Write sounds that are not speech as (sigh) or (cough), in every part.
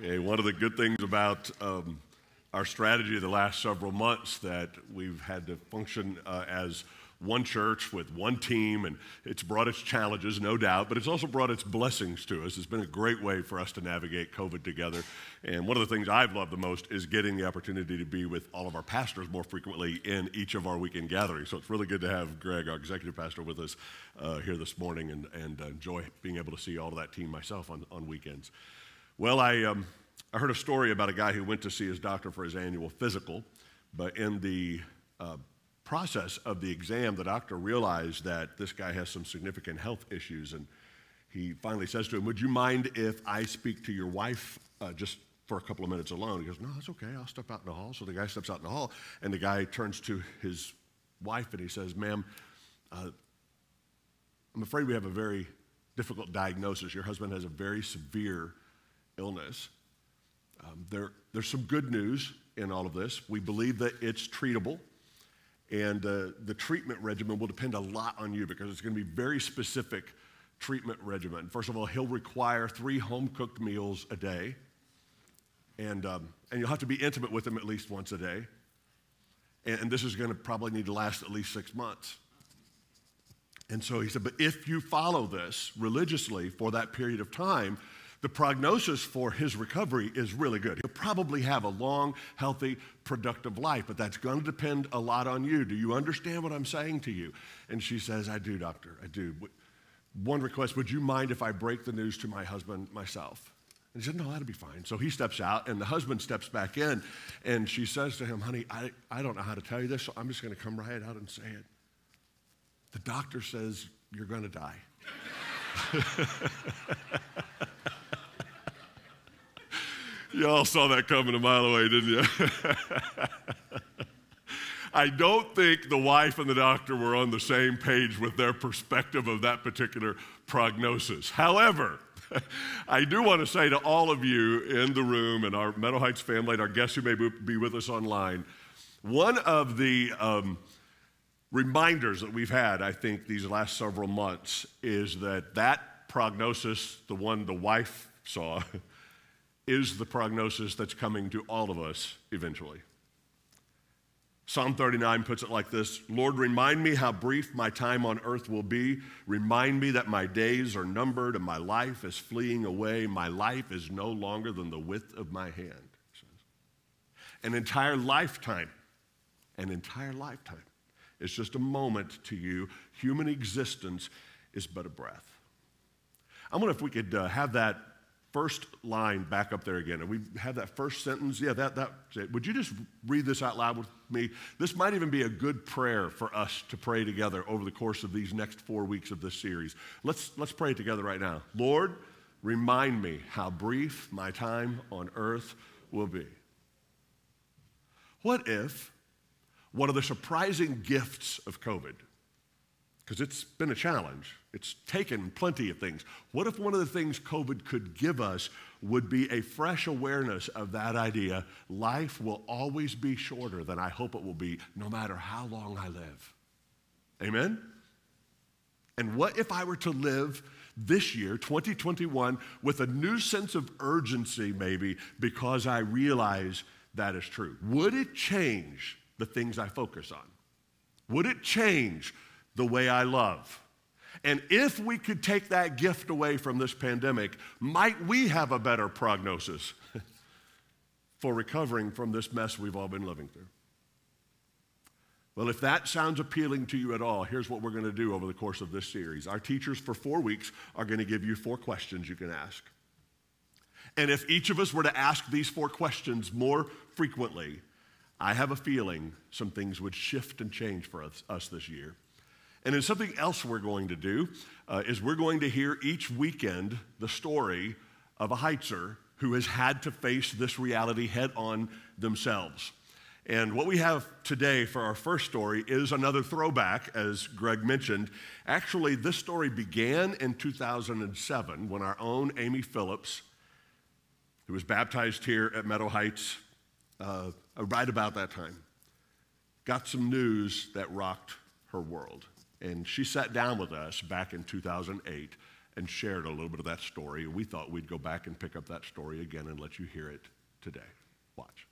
Hey, one of the good things about um, our strategy the last several months that we've had to function uh, as one church with one team, and it's brought its challenges, no doubt, but it's also brought its blessings to us. It's been a great way for us to navigate COVID together. And one of the things I've loved the most is getting the opportunity to be with all of our pastors more frequently in each of our weekend gatherings. So it's really good to have Greg, our executive pastor, with us uh, here this morning and, and enjoy being able to see all of that team myself on, on weekends. Well, I, um, I heard a story about a guy who went to see his doctor for his annual physical, but in the uh, process of the exam, the doctor realized that this guy has some significant health issues. And he finally says to him, Would you mind if I speak to your wife uh, just for a couple of minutes alone? He goes, No, that's okay. I'll step out in the hall. So the guy steps out in the hall, and the guy turns to his wife and he says, Ma'am, uh, I'm afraid we have a very difficult diagnosis. Your husband has a very severe illness. Um, there, there's some good news in all of this. We believe that it's treatable, and uh, the treatment regimen will depend a lot on you because it's going to be very specific treatment regimen. First of all, he'll require three home cooked meals a day, and, um, and you'll have to be intimate with him at least once a day. And, and this is going to probably need to last at least six months. And so he said, but if you follow this religiously for that period of time, the prognosis for his recovery is really good. He'll probably have a long, healthy, productive life, but that's going to depend a lot on you. Do you understand what I'm saying to you? And she says, I do, doctor, I do. One request, would you mind if I break the news to my husband myself? And he said, No, that'll be fine. So he steps out, and the husband steps back in, and she says to him, Honey, I, I don't know how to tell you this, so I'm just going to come right out and say it. The doctor says, You're going to die. (laughs) Y'all saw that coming a mile away, didn't you? (laughs) I don't think the wife and the doctor were on the same page with their perspective of that particular prognosis. However, (laughs) I do want to say to all of you in the room and our Meadow Heights family and our guests who may be with us online, one of the um, reminders that we've had, I think, these last several months is that that prognosis, the one the wife saw, (laughs) is the prognosis that's coming to all of us eventually. Psalm 39 puts it like this Lord, remind me how brief my time on earth will be. Remind me that my days are numbered and my life is fleeing away. My life is no longer than the width of my hand. An entire lifetime, an entire lifetime is just a moment to you. Human existence is but a breath. I wonder if we could uh, have that first line back up there again. And we have that first sentence. Yeah, that, that, would you just read this out loud with me? This might even be a good prayer for us to pray together over the course of these next four weeks of this series. Let's, let's pray together right now. Lord, remind me how brief my time on earth will be. What if one of the surprising gifts of COVID because it's been a challenge. It's taken plenty of things. What if one of the things COVID could give us would be a fresh awareness of that idea life will always be shorter than I hope it will be, no matter how long I live? Amen? And what if I were to live this year, 2021, with a new sense of urgency, maybe, because I realize that is true? Would it change the things I focus on? Would it change the way I love. And if we could take that gift away from this pandemic, might we have a better prognosis (laughs) for recovering from this mess we've all been living through? Well, if that sounds appealing to you at all, here's what we're going to do over the course of this series. Our teachers for four weeks are going to give you four questions you can ask. And if each of us were to ask these four questions more frequently, I have a feeling some things would shift and change for us, us this year. And then something else we're going to do uh, is we're going to hear each weekend the story of a Heightser who has had to face this reality head on themselves. And what we have today for our first story is another throwback, as Greg mentioned. Actually, this story began in 2007 when our own Amy Phillips, who was baptized here at Meadow Heights uh, right about that time, got some news that rocked her world. And she sat down with us back in 2008 and shared a little bit of that story. We thought we'd go back and pick up that story again and let you hear it today. Watch.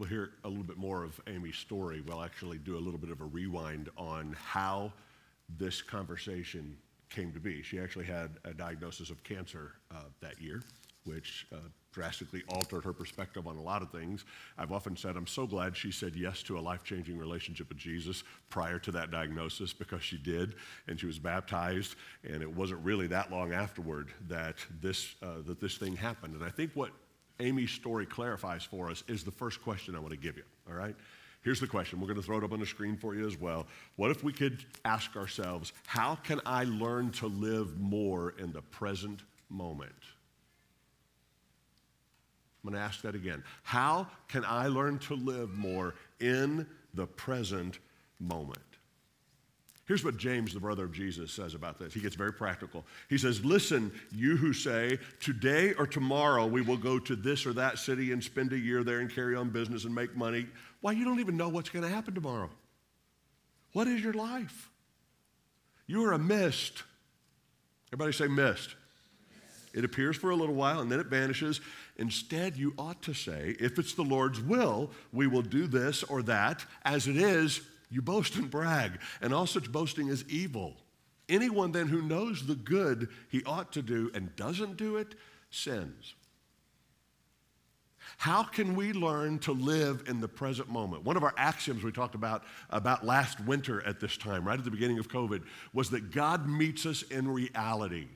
We'll hear a little bit more of Amy's story. We'll actually do a little bit of a rewind on how this conversation came to be. She actually had a diagnosis of cancer uh, that year, which uh, drastically altered her perspective on a lot of things. I've often said, I'm so glad she said yes to a life changing relationship with Jesus prior to that diagnosis because she did, and she was baptized, and it wasn't really that long afterward that this, uh, that this thing happened. And I think what Amy's story clarifies for us is the first question I want to give you, all right? Here's the question. We're going to throw it up on the screen for you as well. What if we could ask ourselves, how can I learn to live more in the present moment? I'm going to ask that again. How can I learn to live more in the present moment? Here's what James, the brother of Jesus, says about this. He gets very practical. He says, Listen, you who say, Today or tomorrow we will go to this or that city and spend a year there and carry on business and make money. Why, you don't even know what's going to happen tomorrow. What is your life? You are a mist. Everybody say mist. It appears for a little while and then it vanishes. Instead, you ought to say, if it's the Lord's will, we will do this or that. As it is, you boast and brag, and all such boasting is evil. Anyone then who knows the good he ought to do and doesn't do it sins. How can we learn to live in the present moment? One of our axioms we talked about about last winter at this time, right at the beginning of COVID, was that God meets us in reality.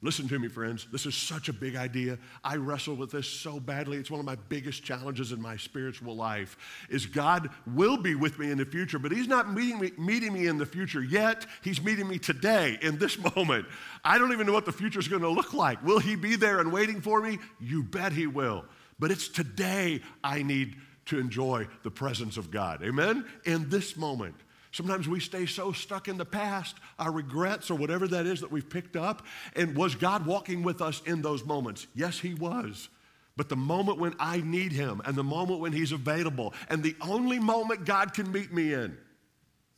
Listen to me, friends. This is such a big idea. I wrestle with this so badly. It's one of my biggest challenges in my spiritual life. Is God will be with me in the future, but He's not meeting me, meeting me in the future yet. He's meeting me today, in this (laughs) moment. I don't even know what the future is going to look like. Will He be there and waiting for me? You bet He will. But it's today I need to enjoy the presence of God. Amen? In this moment. Sometimes we stay so stuck in the past, our regrets or whatever that is that we've picked up. And was God walking with us in those moments? Yes, He was. But the moment when I need Him and the moment when He's available and the only moment God can meet me in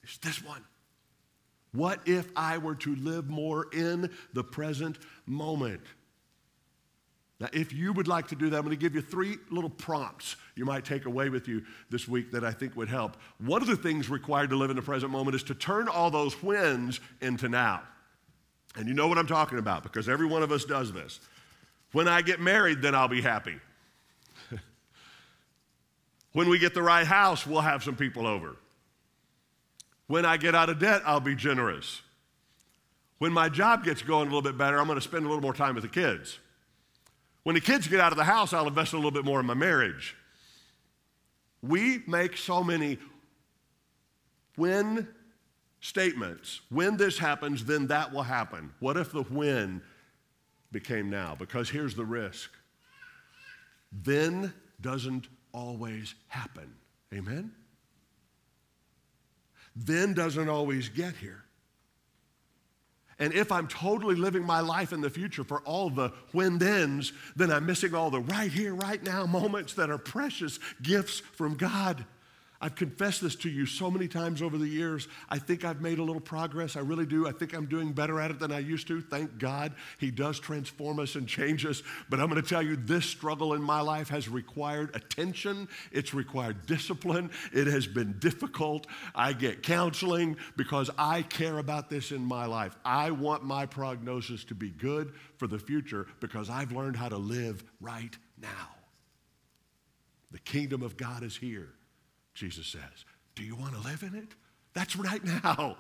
is this one. What if I were to live more in the present moment? Now, if you would like to do that, I'm going to give you three little prompts you might take away with you this week that I think would help. One of the things required to live in the present moment is to turn all those whens into now. And you know what I'm talking about because every one of us does this. When I get married, then I'll be happy. (laughs) when we get the right house, we'll have some people over. When I get out of debt, I'll be generous. When my job gets going a little bit better, I'm going to spend a little more time with the kids. When the kids get out of the house, I'll invest a little bit more in my marriage. We make so many when statements. When this happens, then that will happen. What if the when became now? Because here's the risk then doesn't always happen. Amen? Then doesn't always get here. And if I'm totally living my life in the future for all the when thens, then I'm missing all the right here, right now moments that are precious gifts from God. I've confessed this to you so many times over the years. I think I've made a little progress. I really do. I think I'm doing better at it than I used to. Thank God He does transform us and change us. But I'm going to tell you this struggle in my life has required attention, it's required discipline. It has been difficult. I get counseling because I care about this in my life. I want my prognosis to be good for the future because I've learned how to live right now. The kingdom of God is here. Jesus says. Do you want to live in it? That's right now.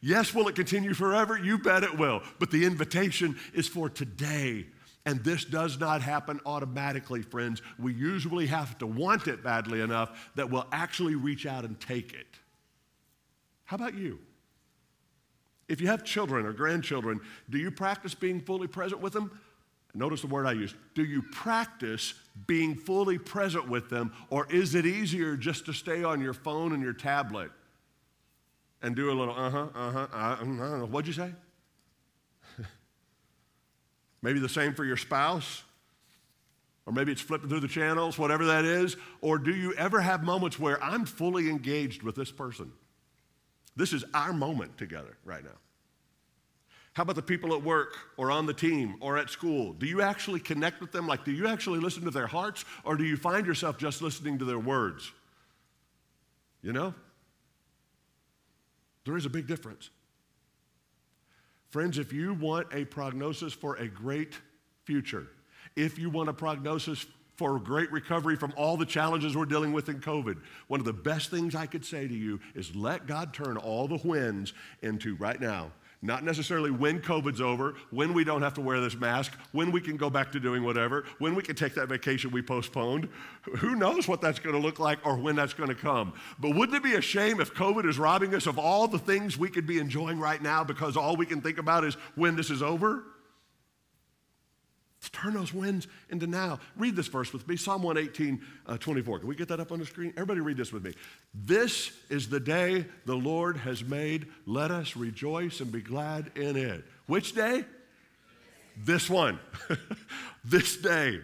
Yes, will it continue forever? You bet it will. But the invitation is for today. And this does not happen automatically, friends. We usually have to want it badly enough that we'll actually reach out and take it. How about you? If you have children or grandchildren, do you practice being fully present with them? Notice the word I used. Do you practice being fully present with them, or is it easier just to stay on your phone and your tablet and do a little uh huh, uh huh, uh, uh, what'd you say? (laughs) maybe the same for your spouse, or maybe it's flipping through the channels, whatever that is. Or do you ever have moments where I'm fully engaged with this person? This is our moment together right now. How about the people at work or on the team or at school? Do you actually connect with them? Like, do you actually listen to their hearts or do you find yourself just listening to their words? You know? There is a big difference. Friends, if you want a prognosis for a great future, if you want a prognosis for great recovery from all the challenges we're dealing with in COVID, one of the best things I could say to you is let God turn all the whens into right now not necessarily when COVID's over, when we don't have to wear this mask, when we can go back to doing whatever, when we can take that vacation we postponed. Who knows what that's going to look like or when that's going to come. But wouldn't it be a shame if COVID is robbing us of all the things we could be enjoying right now because all we can think about is when this is over? Let's turn those wins into now. Read this verse with me Psalm 118, uh, 24. Can we get that up on the screen? Everybody read this with me. This is the day the Lord has made. Let us rejoice and be glad in it. Which day? This one. (laughs) this day.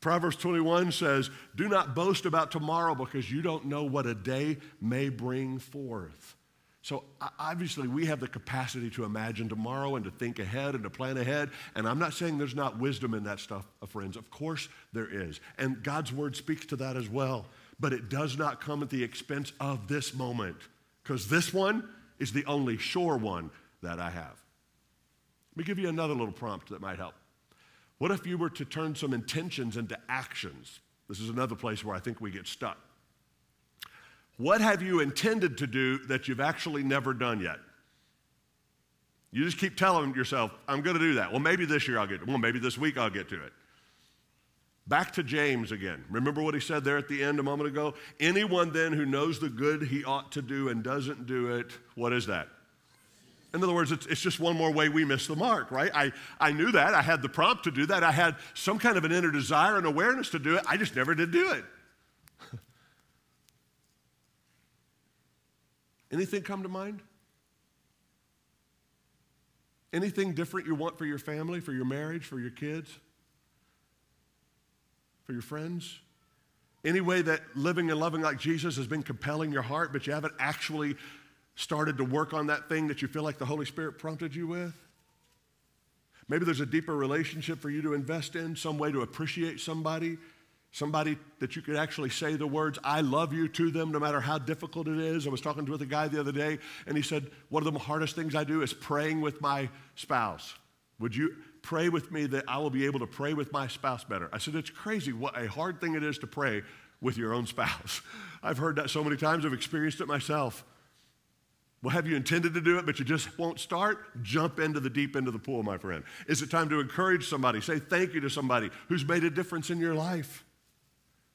Proverbs 21 says, Do not boast about tomorrow because you don't know what a day may bring forth. So obviously, we have the capacity to imagine tomorrow and to think ahead and to plan ahead. And I'm not saying there's not wisdom in that stuff, uh, friends. Of course, there is. And God's word speaks to that as well. But it does not come at the expense of this moment, because this one is the only sure one that I have. Let me give you another little prompt that might help. What if you were to turn some intentions into actions? This is another place where I think we get stuck. What have you intended to do that you've actually never done yet? You just keep telling yourself, I'm going to do that. Well, maybe this year I'll get to it. Well, maybe this week I'll get to it. Back to James again. Remember what he said there at the end a moment ago? Anyone then who knows the good he ought to do and doesn't do it, what is that? In other words, it's, it's just one more way we miss the mark, right? I, I knew that. I had the prompt to do that. I had some kind of an inner desire and awareness to do it. I just never did do it. (laughs) Anything come to mind? Anything different you want for your family, for your marriage, for your kids, for your friends? Any way that living and loving like Jesus has been compelling your heart, but you haven't actually started to work on that thing that you feel like the Holy Spirit prompted you with? Maybe there's a deeper relationship for you to invest in, some way to appreciate somebody Somebody that you could actually say the words, I love you to them, no matter how difficult it is. I was talking with a guy the other day, and he said, One of the hardest things I do is praying with my spouse. Would you pray with me that I will be able to pray with my spouse better? I said, It's crazy what a hard thing it is to pray with your own spouse. (laughs) I've heard that so many times, I've experienced it myself. Well, have you intended to do it, but you just won't start? Jump into the deep end of the pool, my friend. Is it time to encourage somebody? Say thank you to somebody who's made a difference in your life.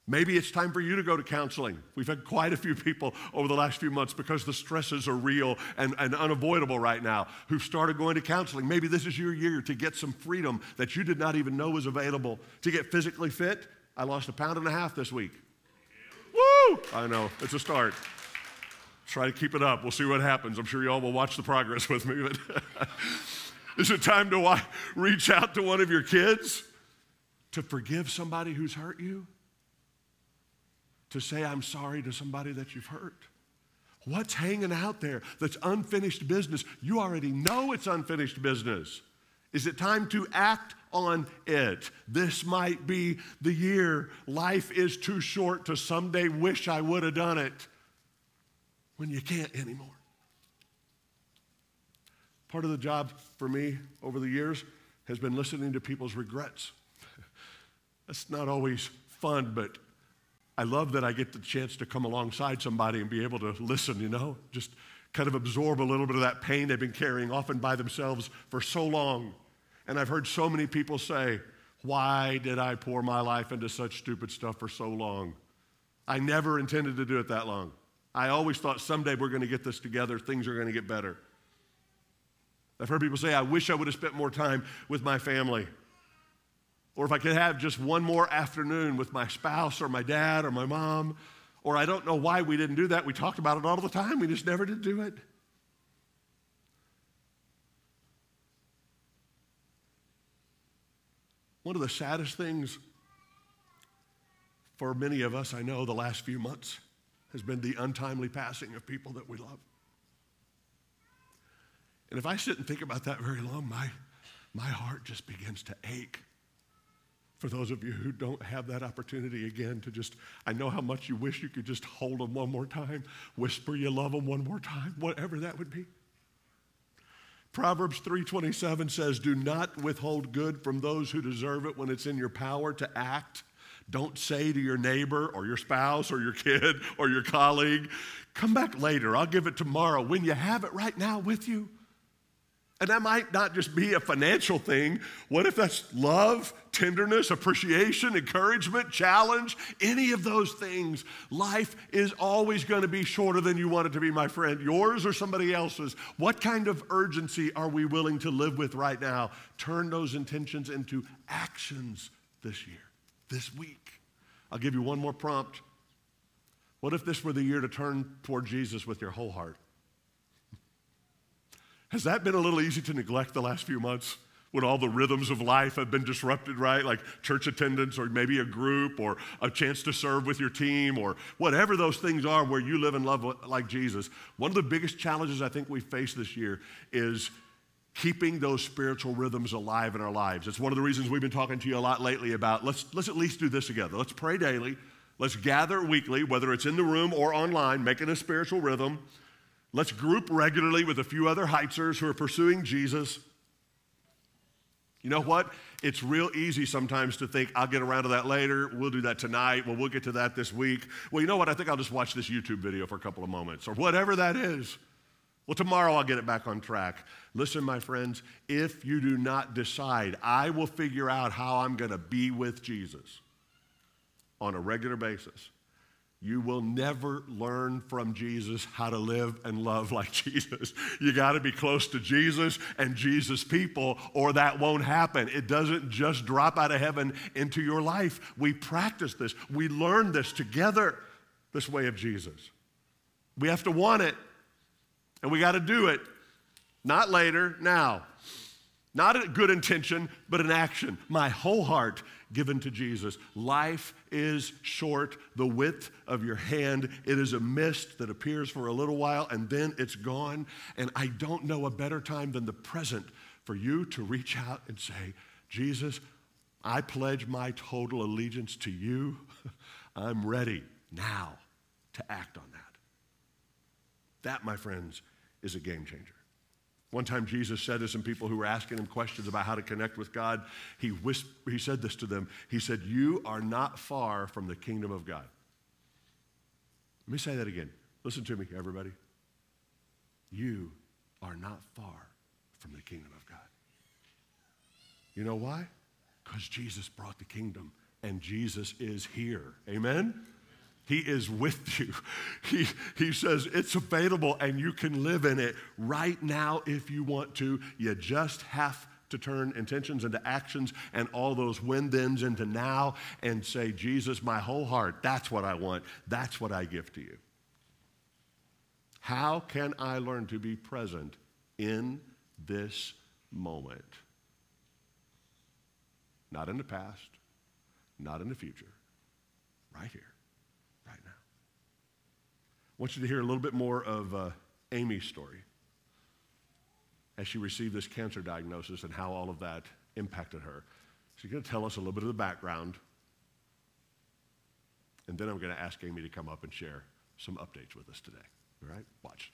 Maybe it's time for you to go to counseling. We've had quite a few people over the last few months because the stresses are real and, and, unavoidable right now who've started going to counseling. Maybe this is your year to get some freedom that you did not even know was available. To get physically fit, I lost a pound and a half this week. Woo! I know, it's a start. Try to keep it up. We'll see what happens. I'm sure y'all will watch the progress with me. But (laughs) is it time to reach out to one of your kids to forgive somebody who's hurt you? To say, I'm sorry to somebody that you've hurt? What's hanging out there that's unfinished business? You already know it's unfinished business. Is it time to act on it? This might be the year. Life is too short to someday wish I would have done it when you can't anymore. Part of the job for me over the years has been listening to people's regrets. (laughs) That's not always fun, but I love that I get the chance to come alongside somebody and be able to listen, you know, just kind of absorb a little bit of that pain they've been carrying often by themselves for so long. And I've heard so many people say, Why did I pour my life into such stupid stuff for so long? I never intended to do it that long. I always thought someday we're going to get this together, things are going to get better. I've heard people say, I wish I would have spent more time with my family. Or if I could have just one more afternoon with my spouse or my dad or my mom, or I don't know why we didn't do that. We talked about it all the time, we just never did do it. One of the saddest things for many of us, I know, the last few months has been the untimely passing of people that we love. And if I sit and think about that very long, my, my heart just begins to ache for those of you who don't have that opportunity again to just, I know how much you wish you could just hold them one more time, whisper you love them one more time, whatever that would be. Proverbs 3:27 says, "Do not withhold good from those who deserve it when it's in your power to act." Don't say to your neighbor or your spouse or your kid or your colleague, "Come back later. I'll give it tomorrow." When you have it right now with you, and that might not just be a financial thing. What if that's love, tenderness, appreciation, encouragement, challenge, any of those things? Life is always going to be shorter than you want it to be, my friend. Yours or somebody else's. What kind of urgency are we willing to live with right now? Turn those intentions into actions this year, this week. I'll give you one more prompt. What if this were the year to turn toward Jesus with your whole heart? Has that been a little easy to neglect the last few months? when all the rhythms of life have been disrupted, right? Like church attendance or maybe a group or a chance to serve with your team or whatever those things are where you live and love like Jesus. One of the biggest challenges I think we face this year is keeping those spiritual rhythms alive in our lives. It's one of the reasons we've been talking to you a lot lately about let's, let's at least do this together. Let's pray daily. Let's gather weekly, whether it's in the room or online, making a spiritual rhythm. Let's group regularly with a few other Heightsers who are pursuing Jesus. You know what? It's real easy sometimes to think, I'll get around to that later. We'll do that tonight. Well, we'll get to that this week. Well, you know what? I think I'll just watch this YouTube video for a couple of moments or whatever that is. Well, tomorrow I'll get it back on track. Listen, my friends, if you do not decide, I will figure out how I'm going to be with Jesus on a regular basis. You will never learn from Jesus how to live and love like (laughs) Jesus. You got to be close to Jesus and Jesus people, or that won't happen. It doesn't just drop out of heaven into your life. We practice this, we learn this together, this way of Jesus. We have to want it, and we got to do it. Not later, now. Not a good intention, but an action. My whole heart given to Jesus. Life is short, the width of your hand. It is a mist that appears for a little while and then it's gone. And I don't know a better time than the present for you to reach out and say, Jesus, I pledge my total allegiance to you. (laughs) I'm ready now to act on that. That, my friends, is a game changer. One time Jesus said to some people who were asking him questions about how to connect with God, he, whisp- he said this to them. He said, You are not far from the kingdom of God. Let me say that again. Listen to me, everybody. You are not far from the kingdom of God. You know why? Because Jesus brought the kingdom and Jesus is here. Amen? He is with (laughs) you. He, he says it's available and you can live in it right now if you want to. You just have to turn intentions into actions and all those when thens into now and say, Jesus, my whole heart, that's what I want. That's what I give to you. How can I learn to be present in this moment? Not in the past, not in the future, right here. Want you to hear a little bit more of uh, Amy's story as she received this cancer diagnosis and how all of that impacted her. She's going to tell us a little bit of the background, and then I'm going to ask Amy to come up and share some updates with us today. All right? Watch.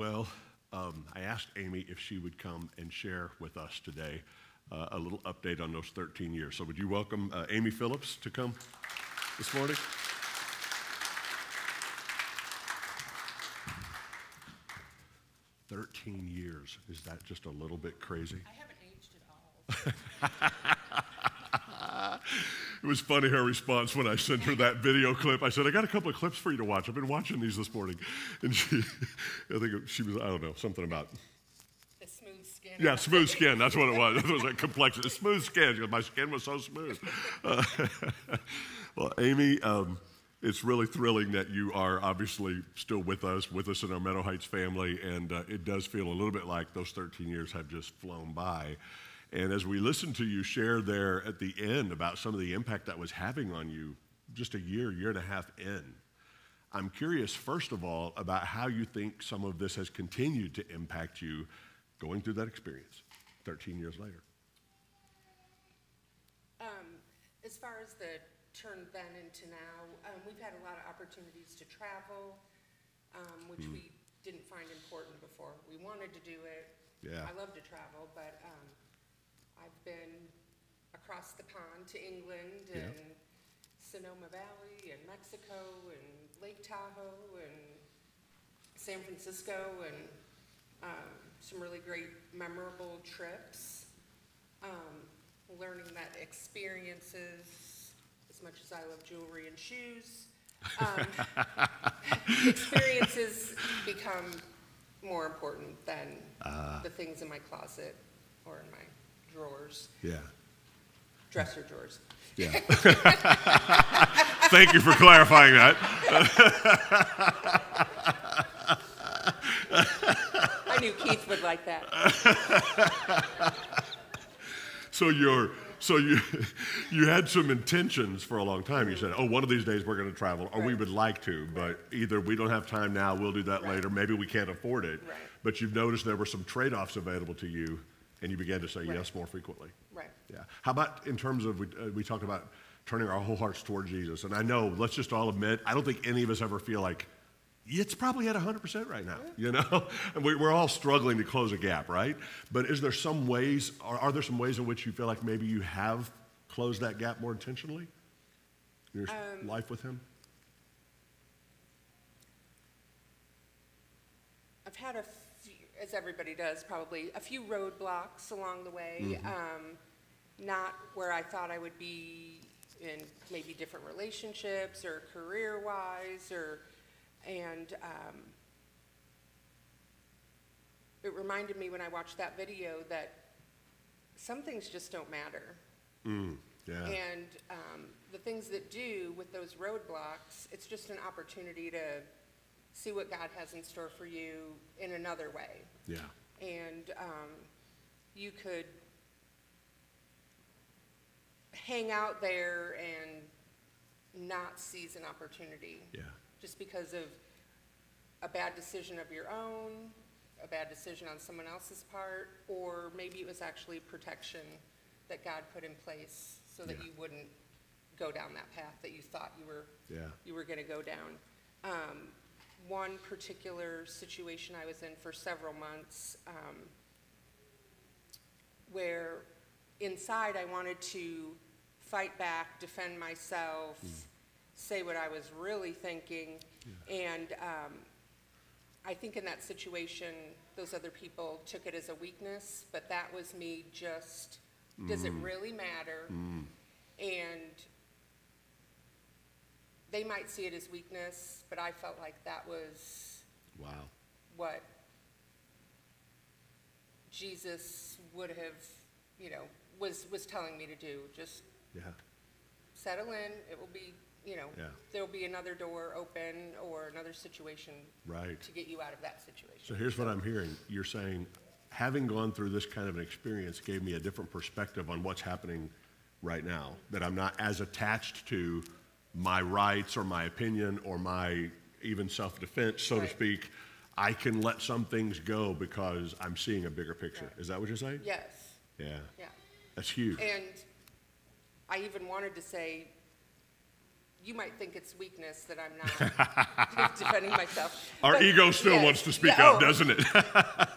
Well, um, I asked Amy if she would come and share with us today uh, a little update on those 13 years. So, would you welcome uh, Amy Phillips to come this morning? Thirteen years. Is that just a little bit crazy? I haven't aged at all. (laughs) It was funny her response when I sent her that video clip. I said, I got a couple of clips for you to watch. I've been watching these this morning. And she, (laughs) I think she was, I don't know, something about, The smooth skin. yeah, smooth skin. That's what it was. (laughs) It was like complexion. Smooth skin. Goes, My skin was so smooth. Uh, (laughs) well, Amy, um, it's really thrilling that you are obviously still with us, with us in our Meadow Heights family. And uh, it does feel a little bit like those 13 years have just flown by. And as we listened to you share there at the end about some of the impact that was having on you just a year, year and a half in, I'm curious, first of all, about how you think some of this has continued to impact you going through that experience 13 years later. Um, as far as the turn then into now, um, we've had a lot of opportunities to travel, um, which Hmm. we didn't find important before. We wanted to do it. Yeah. I love to travel, but, um, I've been across the pond to England Yeah. and Sonoma Valley and Mexico and Lake Tahoe and San Francisco and, um, some really great memorable trips. Um, learning that experiences, as much as I love jewelry and shoes, um, (laughs) experiences become more important than the things in my closet or in my drawers, Yeah. dresser drawers. Yeah. (laughs) Thank you for clarifying that. I knew Keith would like that. So you're so you you had some intentions for a long time. You said, "Oh, one of these days we're going to travel, or we Right. would like to, but either we don't have time now, we'll do that Right. later. Maybe we can't afford it." Right. But you've noticed there were some trade-offs available to you, and you began to say Right. yes more frequently. Right. Yeah. How about in terms of we, uh, we talked about turning our whole hearts toward Jesus, and I know let's just all admit I don't think any of us ever feel like it's probably at 100% right now, you (laughs) know? And we, we're all struggling to close a gap, right? But is there some ways, are, are there some ways in which you feel like maybe you have closed that gap more intentionally in your Um, life with Him? I've had a as everybody does probably, a few roadblocks along the way. Um, not where I thought I would be in maybe different relationships or career-wise or, and, um, it reminded me when I watched that video that some things just don't matter. Mm, yeah. And um, the things that do with those roadblocks, it's just an opportunity to see what God has in store for you in another way. yeah. And um, you could hang out there and not seize an opportunity Yeah. just because of a bad decision of your own, a bad decision on someone else's part, or maybe it was actually protection that God put in place so that Yeah. you wouldn't go down that path that you thought you were Yeah. you were going to go down. Um, one particular situation I was in for several months, um, where inside I wanted to fight back, defend myself, say what I was really thinking, and um, I think in that situation, those other people took it as a weakness, but that was me just, does it really matter? And they might see it as weakness, but I felt like that was Wow. what Jesus would have, you know, was, was telling me to do. Just Yeah. settle in, it will be, you know, Yeah. there'll be another door open or another situation Right. to get you out of that situation. So here's what I'm hearing. You're saying, having gone through this kind of an experience gave me a different perspective on what's happening right now. That I'm not as attached to my rights or my opinion or my even self defense, so to speak. I can let some things go because I'm seeing a bigger picture. Is that what you're saying? Yes, Yeah. yeah. That's huge. And I even wanted to say, you might think it's weakness that I'm not (laughs) defending myself. Our but ego still wants to speak yeah, up, oh, doesn't it?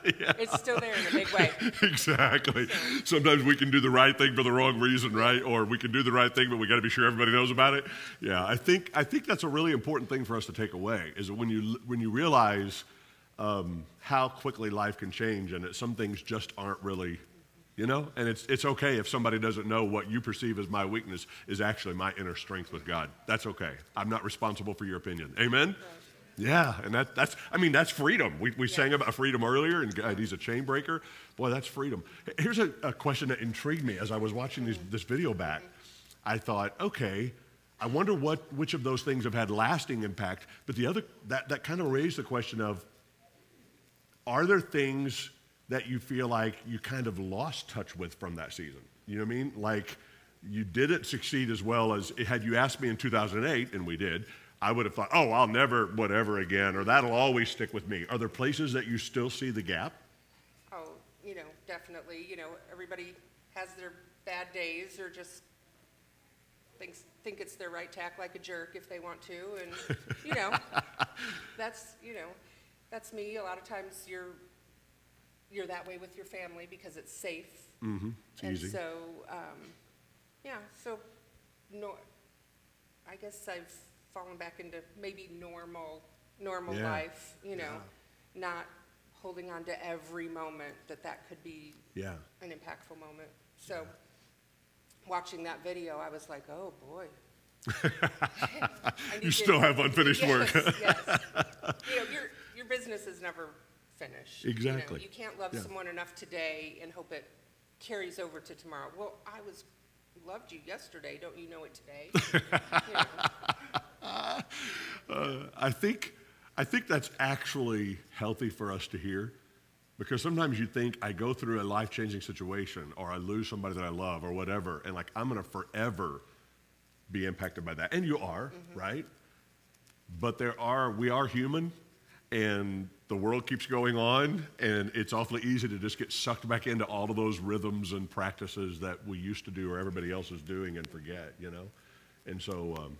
(laughs) It's still there in a big way. (laughs) exactly. Sometimes we can do the right thing for the wrong reason, right? Or we can do the right thing, but we got to be sure everybody knows about it. Yeah, I think I think that's a really important thing for us to take away is that when you when you realize um, how quickly life can change and that some things just aren't really, you know, and it's it's okay if somebody doesn't know what you perceive as my weakness is actually my inner strength with God. That's okay. I'm not responsible for your opinion. Amen. Yeah, and that, that's, I mean, that's freedom. We, we sang about freedom earlier, and God, he's a chain breaker. Boy, that's freedom. Here's a, a question that intrigued me as I was watching these, this video back. I thought, okay, I wonder what, which of those things have had lasting impact. But the other, that, that kind of raised the question of, are there things that you feel like you kind of lost touch with from that season? You know what I mean? Like, you didn't succeed as well as, had you asked me in 2008, and we did, I would have thought, oh, I'll never whatever again, or that'll always stick with me. Are there places that you still see the gap? Oh, you know, definitely, you know, everybody has their bad days or just thinks, think it's their right to act like a jerk if they want to, and, you know, (laughs) that's, you know, that's me. A lot of times you're, you're that way with your family because it's safe. Mm-hmm. It's And easy. so, um, yeah, so, no, I guess I've fallen back into maybe normal, normal Yeah. life, you know, not holding on to every moment that that could be yeah. an impactful moment. So, watching that video, I was like, oh, boy. (laughs) (laughs) I need You to- still have unfinished (laughs) work. Yes, yes. You know, your, your business is never finished. you know. Exactly. You can't love Yeah. someone enough today and hope it carries over to tomorrow. Well, I was, loved you yesterday, don't you know it today? (laughs) You know, Uh, I think, I think that's actually healthy for us to hear because sometimes you think I go through a life changing situation or I lose somebody that I love or whatever, and like I'm going to forever be impacted by that. And you are, right? But there are, we are human and the world keeps going on, and it's awfully easy to just get sucked back into all of those rhythms and practices that we used to do or everybody else is doing and forget, you know? And so um,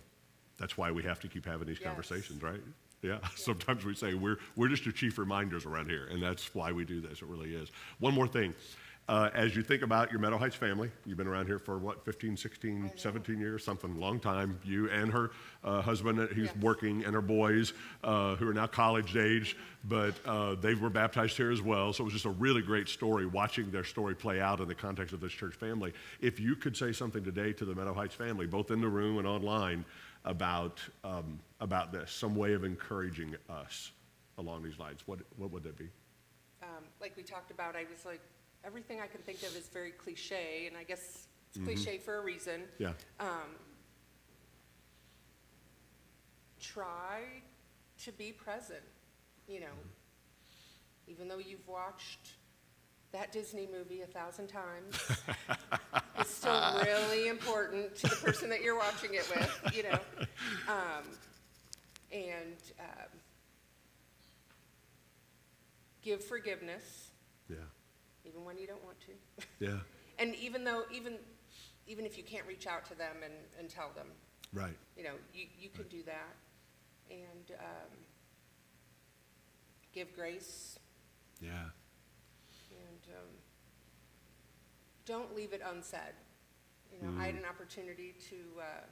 that's why we have to keep having these Yes. conversations, right? Yeah. (laughs) Sometimes we say we're, we're just your chief reminders around here, and that's why we do this. It really is. One more thing. Uh, as you think about your Meadow Heights family, you've been around here for what, 15, 16, 17 years, something, long time. You and her uh, husband, uh, who's Yes. working, and her boys, uh, who are now college age, but uh, they were baptized here as well. So it was just a really great story watching their story play out in the context of this church family. If you could say something today to the Meadow Heights family, both in the room and online, about, um, about this, some way of encouraging us along these lines, what, what would that be? um, like we talked about, I was like, everything I can think of is very cliche, and I guess it's cliche for a reason. Yeah. um, try to be present, you know. Even though you've watched that Disney movie a thousand times, (laughs) it's still really important to the person that you're watching it with, you know. (laughs) Um, and um, give forgiveness, Yeah. Even when you don't want to. Yeah. (laughs) And even though, even, even if you can't reach out to them and, and tell them, Right. you know, you, you can do that. And um, give grace Yeah. and um, don't leave it unsaid. You know, I had an opportunity to uh,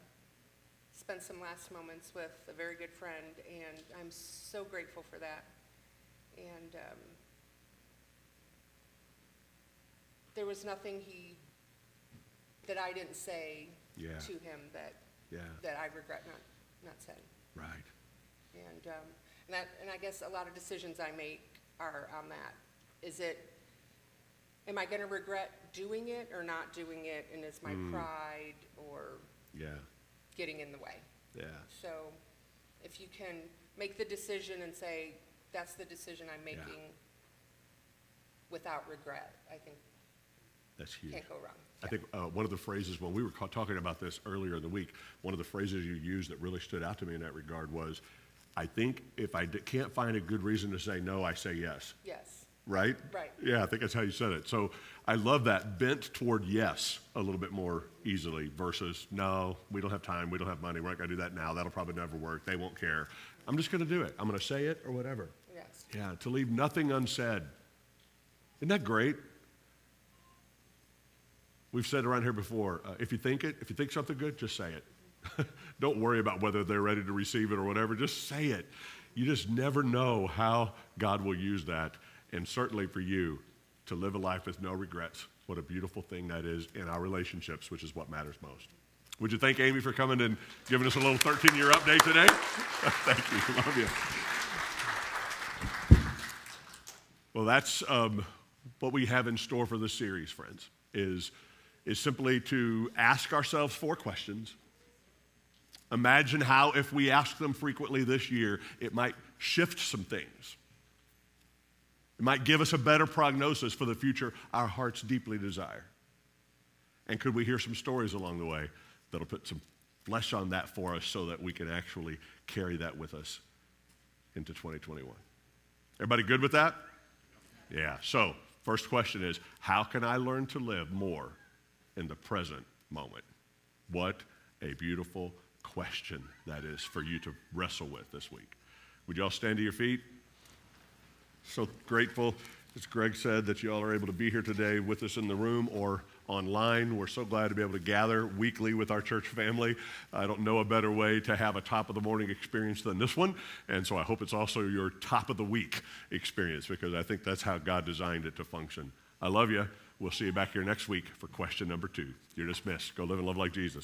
spend some last moments with a very good friend, and I'm so grateful for that. And um, there was nothing he that I didn't say Yeah. to him that Yeah. that I regret not not saying. Right. And, um, and that, and I guess a lot of decisions I make are on that. Is it, am I gonna regret doing it or not doing it, and is my pride or Yeah. getting in the way? Yeah. So, if you can make the decision and say, that's the decision I'm making without regret, I think That's huge. can't go wrong. I think uh, one of the phrases, when we were ca- talking about this earlier in the week, one of the phrases you used that really stood out to me in that regard was, I think if I d- can't find a good reason to say no, I say yes. Yes, right? Right. Yeah, I think that's how you said it. So I love that bent toward yes a little bit more easily versus no, we don't have time, we don't have money, we're not going to do that now. That'll probably never work. They won't care. I'm just going to do it. I'm going to say it or whatever. Yes. Yeah, to leave nothing unsaid. Isn't that great? We've said around here before uh, if you think it, if you think something good, just say it. (laughs) Don't worry about whether they're ready to receive it or whatever. Just say it. You just never know how God will use that. And certainly for you to live a life with no regrets. What a beautiful thing that is in our relationships, which is what matters most. Would you thank Amy for coming and giving us a little 13 year update today? (laughs) thank you. Love you. Well, that's um, what we have in store for this series, friends, is, is simply to ask ourselves four questions. Imagine how, if we ask them frequently this year, it might shift some things. It might give us a better prognosis for the future our hearts deeply desire. And could we hear some stories along the way that'll put some flesh on that for us so that we can actually carry that with us into 2021? Everybody good with that? Yeah. So, first question is how can I learn to live more in the present moment? What a beautiful question that is for you to wrestle with this week. Would you all stand to your feet? So grateful, as Greg said, that you all are able to be here today with us in the room or online. We're so glad to be able to gather weekly with our church family. I don't know a better way to have a top of the morning experience than this one. And so I hope it's also your top of the week experience because I think that's how God designed it to function. I love you. We'll see you back here next week for question number two. You're dismissed. Go live and love like Jesus.